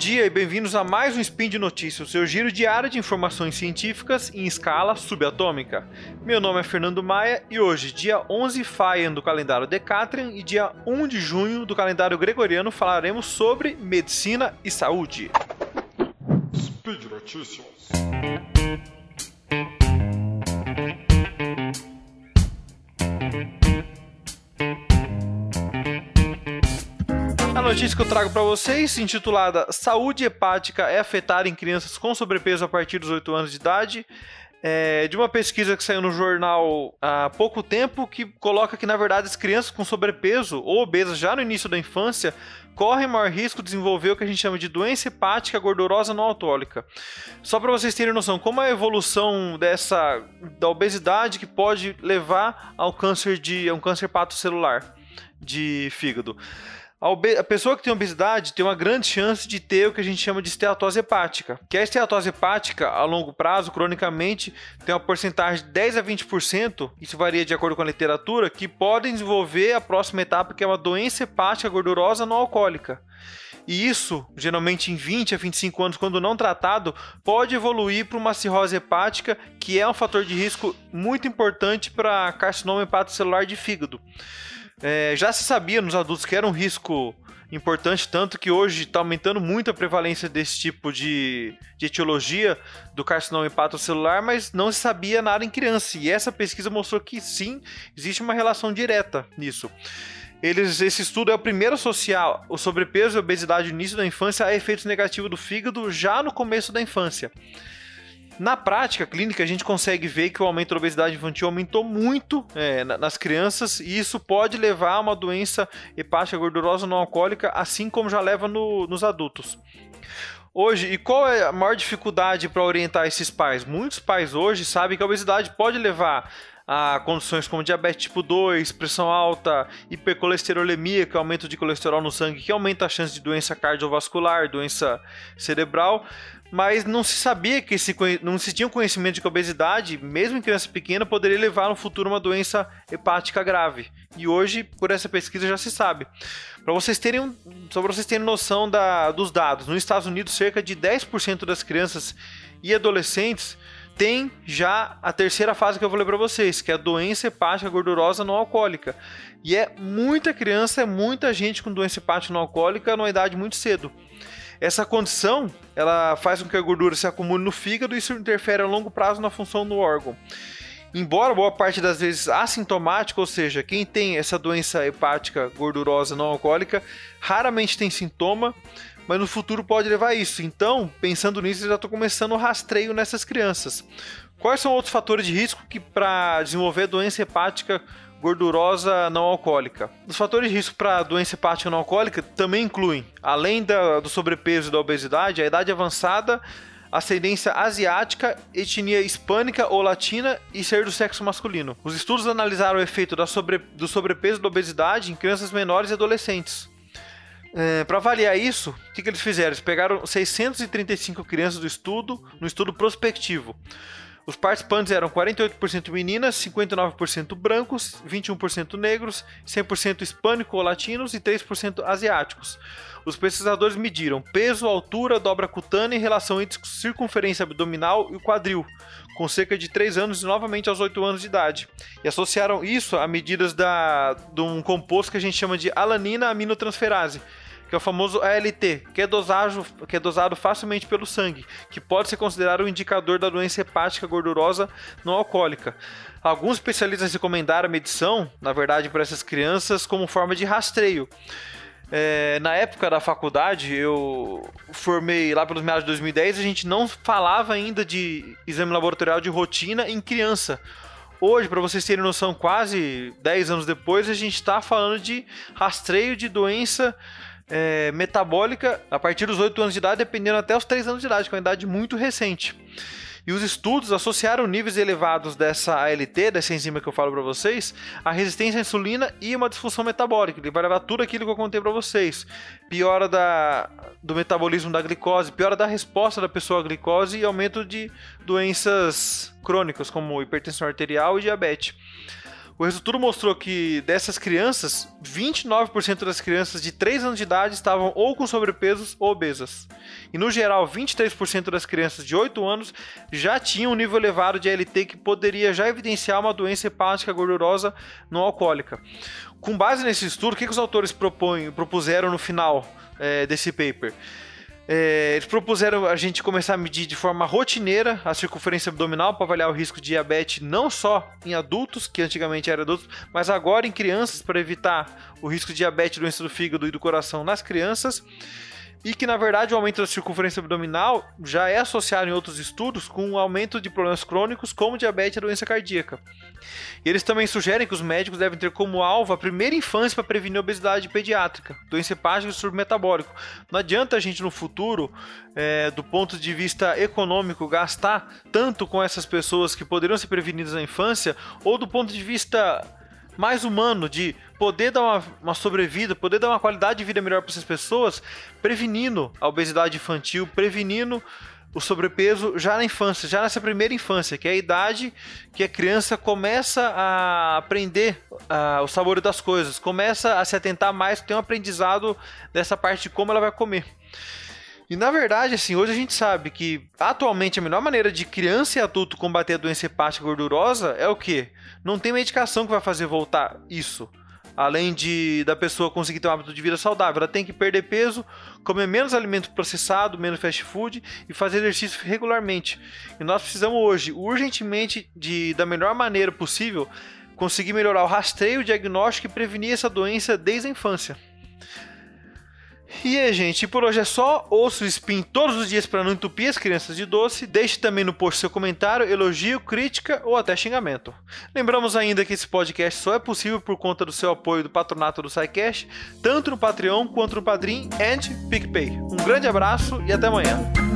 dia e bem-vindos a mais um Spin de Notícias, seu giro diário de informações científicas em escala subatômica. Meu nome é Fernando Maia e hoje, dia 11 Faian do calendário Decatrian e dia 1 de junho do calendário Gregoriano, falaremos sobre medicina e saúde. Speed Notícias. Notícia que eu trago para vocês, intitulada Saúde hepática é afetada em crianças com sobrepeso a partir dos 8 anos de idade, é de uma pesquisa que saiu no jornal há pouco tempo que coloca que, na verdade, as crianças com sobrepeso ou obesas já no início da infância correm maior risco de desenvolver o que a gente chama de doença hepática gordurosa não alcoólica. Só para vocês terem noção, como a evolução dessa da obesidade que pode levar ao câncer de um câncer hepatocelular de fígado. A, pessoa que tem obesidade tem uma grande chance de ter o que a gente chama de esteatose hepática. Que a esteatose hepática, a longo prazo, cronicamente, tem uma porcentagem de 10 a 20%, isso varia de acordo com a literatura, que podem desenvolver a próxima etapa, que é uma doença hepática gordurosa não alcoólica. E isso, geralmente em 20 a 25 anos, quando não tratado, pode evoluir para uma cirrose hepática, que é um fator de risco muito importante para carcinoma hepatocelular de fígado. É, já se sabia nos adultos que era um risco importante, tanto que hoje está aumentando muito a prevalência desse tipo de, de etiologia do carcinoma hepatocelular, mas não se sabia nada em criança. E essa pesquisa mostrou que sim, existe uma relação direta nisso. Eles, esse estudo é o primeiro a associar o sobrepeso e a obesidade no início da infância a efeitos negativos do fígado já no começo da infância. Na prática clínica, a gente consegue ver que o aumento da obesidade infantil aumentou muito é, nas crianças e isso pode levar a uma doença hepática gordurosa não alcoólica, assim como já leva no, nos adultos. Hoje, e qual é a maior dificuldade para orientar esses pais? Muitos pais hoje sabem que a obesidade pode levar a condições como diabetes tipo 2, pressão alta, hipercolesterolemia, que é aumento de colesterol no sangue, que aumenta a chance de doença cardiovascular, doença cerebral, mas não se sabia que esse, não se tinha conhecimento de que a obesidade, mesmo em criança pequena, poderia levar no futuro uma doença hepática grave. E hoje, por essa pesquisa, já se sabe. Para vocês terem, só para vocês terem noção da, dos dados, nos Estados Unidos, cerca de 10% das crianças e adolescentes tem já a terceira fase que eu ler para vocês, que é a doença hepática gordurosa não alcoólica. E é muita criança, é muita gente com doença hepática não alcoólica numa idade muito cedo. Essa condição, ela faz com que a gordura se acumule no fígado e isso interfere a longo prazo na função do órgão. Embora boa parte das vezes assintomática, ou seja, quem tem essa doença hepática gordurosa não alcoólica, raramente tem sintoma, mas no futuro pode levar a isso. Então, pensando nisso, eu já estou começando o rastreio nessas crianças. Quais são outros fatores de risco que para desenvolver doença hepática gordurosa não alcoólica. Os fatores de risco para doença hepática não alcoólica também incluem, além da, do sobrepeso e da obesidade, a idade avançada, ascendência asiática, etnia hispânica ou latina e ser do sexo masculino. Os estudos analisaram o efeito sobre, do sobrepeso e da obesidade em crianças menores e adolescentes. É, para avaliar isso, o que, que eles fizeram? Eles pegaram 635 crianças do estudo, no estudo prospectivo. Os participantes eram 48% meninas, 59% brancos, 21% negros, 100% hispânico ou latinos e 3% asiáticos. Os pesquisadores mediram peso, altura, dobra cutânea em relação entre circunferência abdominal e quadril, com cerca de 3 anos e novamente aos 8 anos de idade. E associaram isso a medidas da, de um composto que a gente chama de alanina aminotransferase, que é o famoso ALT, que é, dosado, que é dosado facilmente pelo sangue, que pode ser considerado um indicador da doença hepática gordurosa não alcoólica. Alguns especialistas recomendaram a medição, na verdade, para essas crianças como forma de rastreio. É, na época da faculdade, eu formei lá pelos meados de 2010, a gente não falava ainda de exame laboratorial de rotina em criança. Hoje, para vocês terem noção, quase 10 anos depois, a gente está falando de rastreio de doença é, metabólica a partir dos 8 anos de idade, dependendo até os 3 anos de idade, que é uma idade muito recente. E os estudos associaram níveis elevados dessa ALT, dessa enzima que eu falo para vocês, à resistência à insulina e uma disfunção metabólica. Ele vai levar tudo aquilo que eu contei para vocês. Piora da, do metabolismo da glicose, piora da resposta da pessoa à glicose e aumento de doenças crônicas, como hipertensão arterial e diabetes. O resultado mostrou que dessas crianças, 29% das crianças de 3 anos de idade estavam ou com sobrepesos ou obesas. E no geral, 23% das crianças de 8 anos já tinham um nível elevado de ALT que poderia já evidenciar uma doença hepática gordurosa não alcoólica. Com base nesse estudo, o que, os autores propõem, propuseram no final é, desse paper? É, eles propuseram a gente começar a medir de forma rotineira a circunferência abdominal para avaliar o risco de diabetes não só em adultos, que antigamente era adultos, mas agora em crianças para evitar o risco de diabetes, doença do fígado e do coração nas crianças e que na verdade o aumento da circunferência abdominal já é associado em outros estudos com um aumento de problemas crônicos como diabetes e doença cardíaca. E eles também sugerem que os médicos devem ter como alvo a primeira infância para prevenir a obesidade pediátrica, doença hepática e submetabólico. Não adianta a gente no futuro, é, do ponto de vista econômico, gastar tanto com essas pessoas que poderiam ser prevenidas na infância, ou do ponto de vista mais humano de poder dar uma, uma sobrevida, poder dar uma qualidade de vida melhor para essas pessoas, prevenindo a obesidade infantil, prevenindo o sobrepeso já na infância, já nessa primeira infância, que é a idade que a criança começa a aprender uh, o sabor das coisas, começa a se atentar mais, tem um aprendizado dessa parte de como ela vai comer. E na verdade, assim, hoje a gente sabe que atualmente a melhor maneira de criança e adulto combater a doença hepática gordurosa é o que? Não tem medicação que vai fazer voltar isso. Além de da pessoa conseguir ter um hábito de vida saudável, ela tem que perder peso, comer menos alimento processado, menos fast food e fazer exercício regularmente. E nós precisamos hoje, urgentemente, de da melhor maneira possível, conseguir melhorar o rastreio, o diagnóstico e prevenir essa doença desde a infância. E aí, gente, por hoje é só. Ouça o Spin todos os dias para não entupir as crianças de doce. Deixe também no post seu comentário, elogio, crítica ou até xingamento. Lembramos ainda que esse podcast só é possível por conta do seu apoio do patronato do SciCast, tanto no Patreon quanto no Padrim and PicPay. Um grande abraço e até amanhã.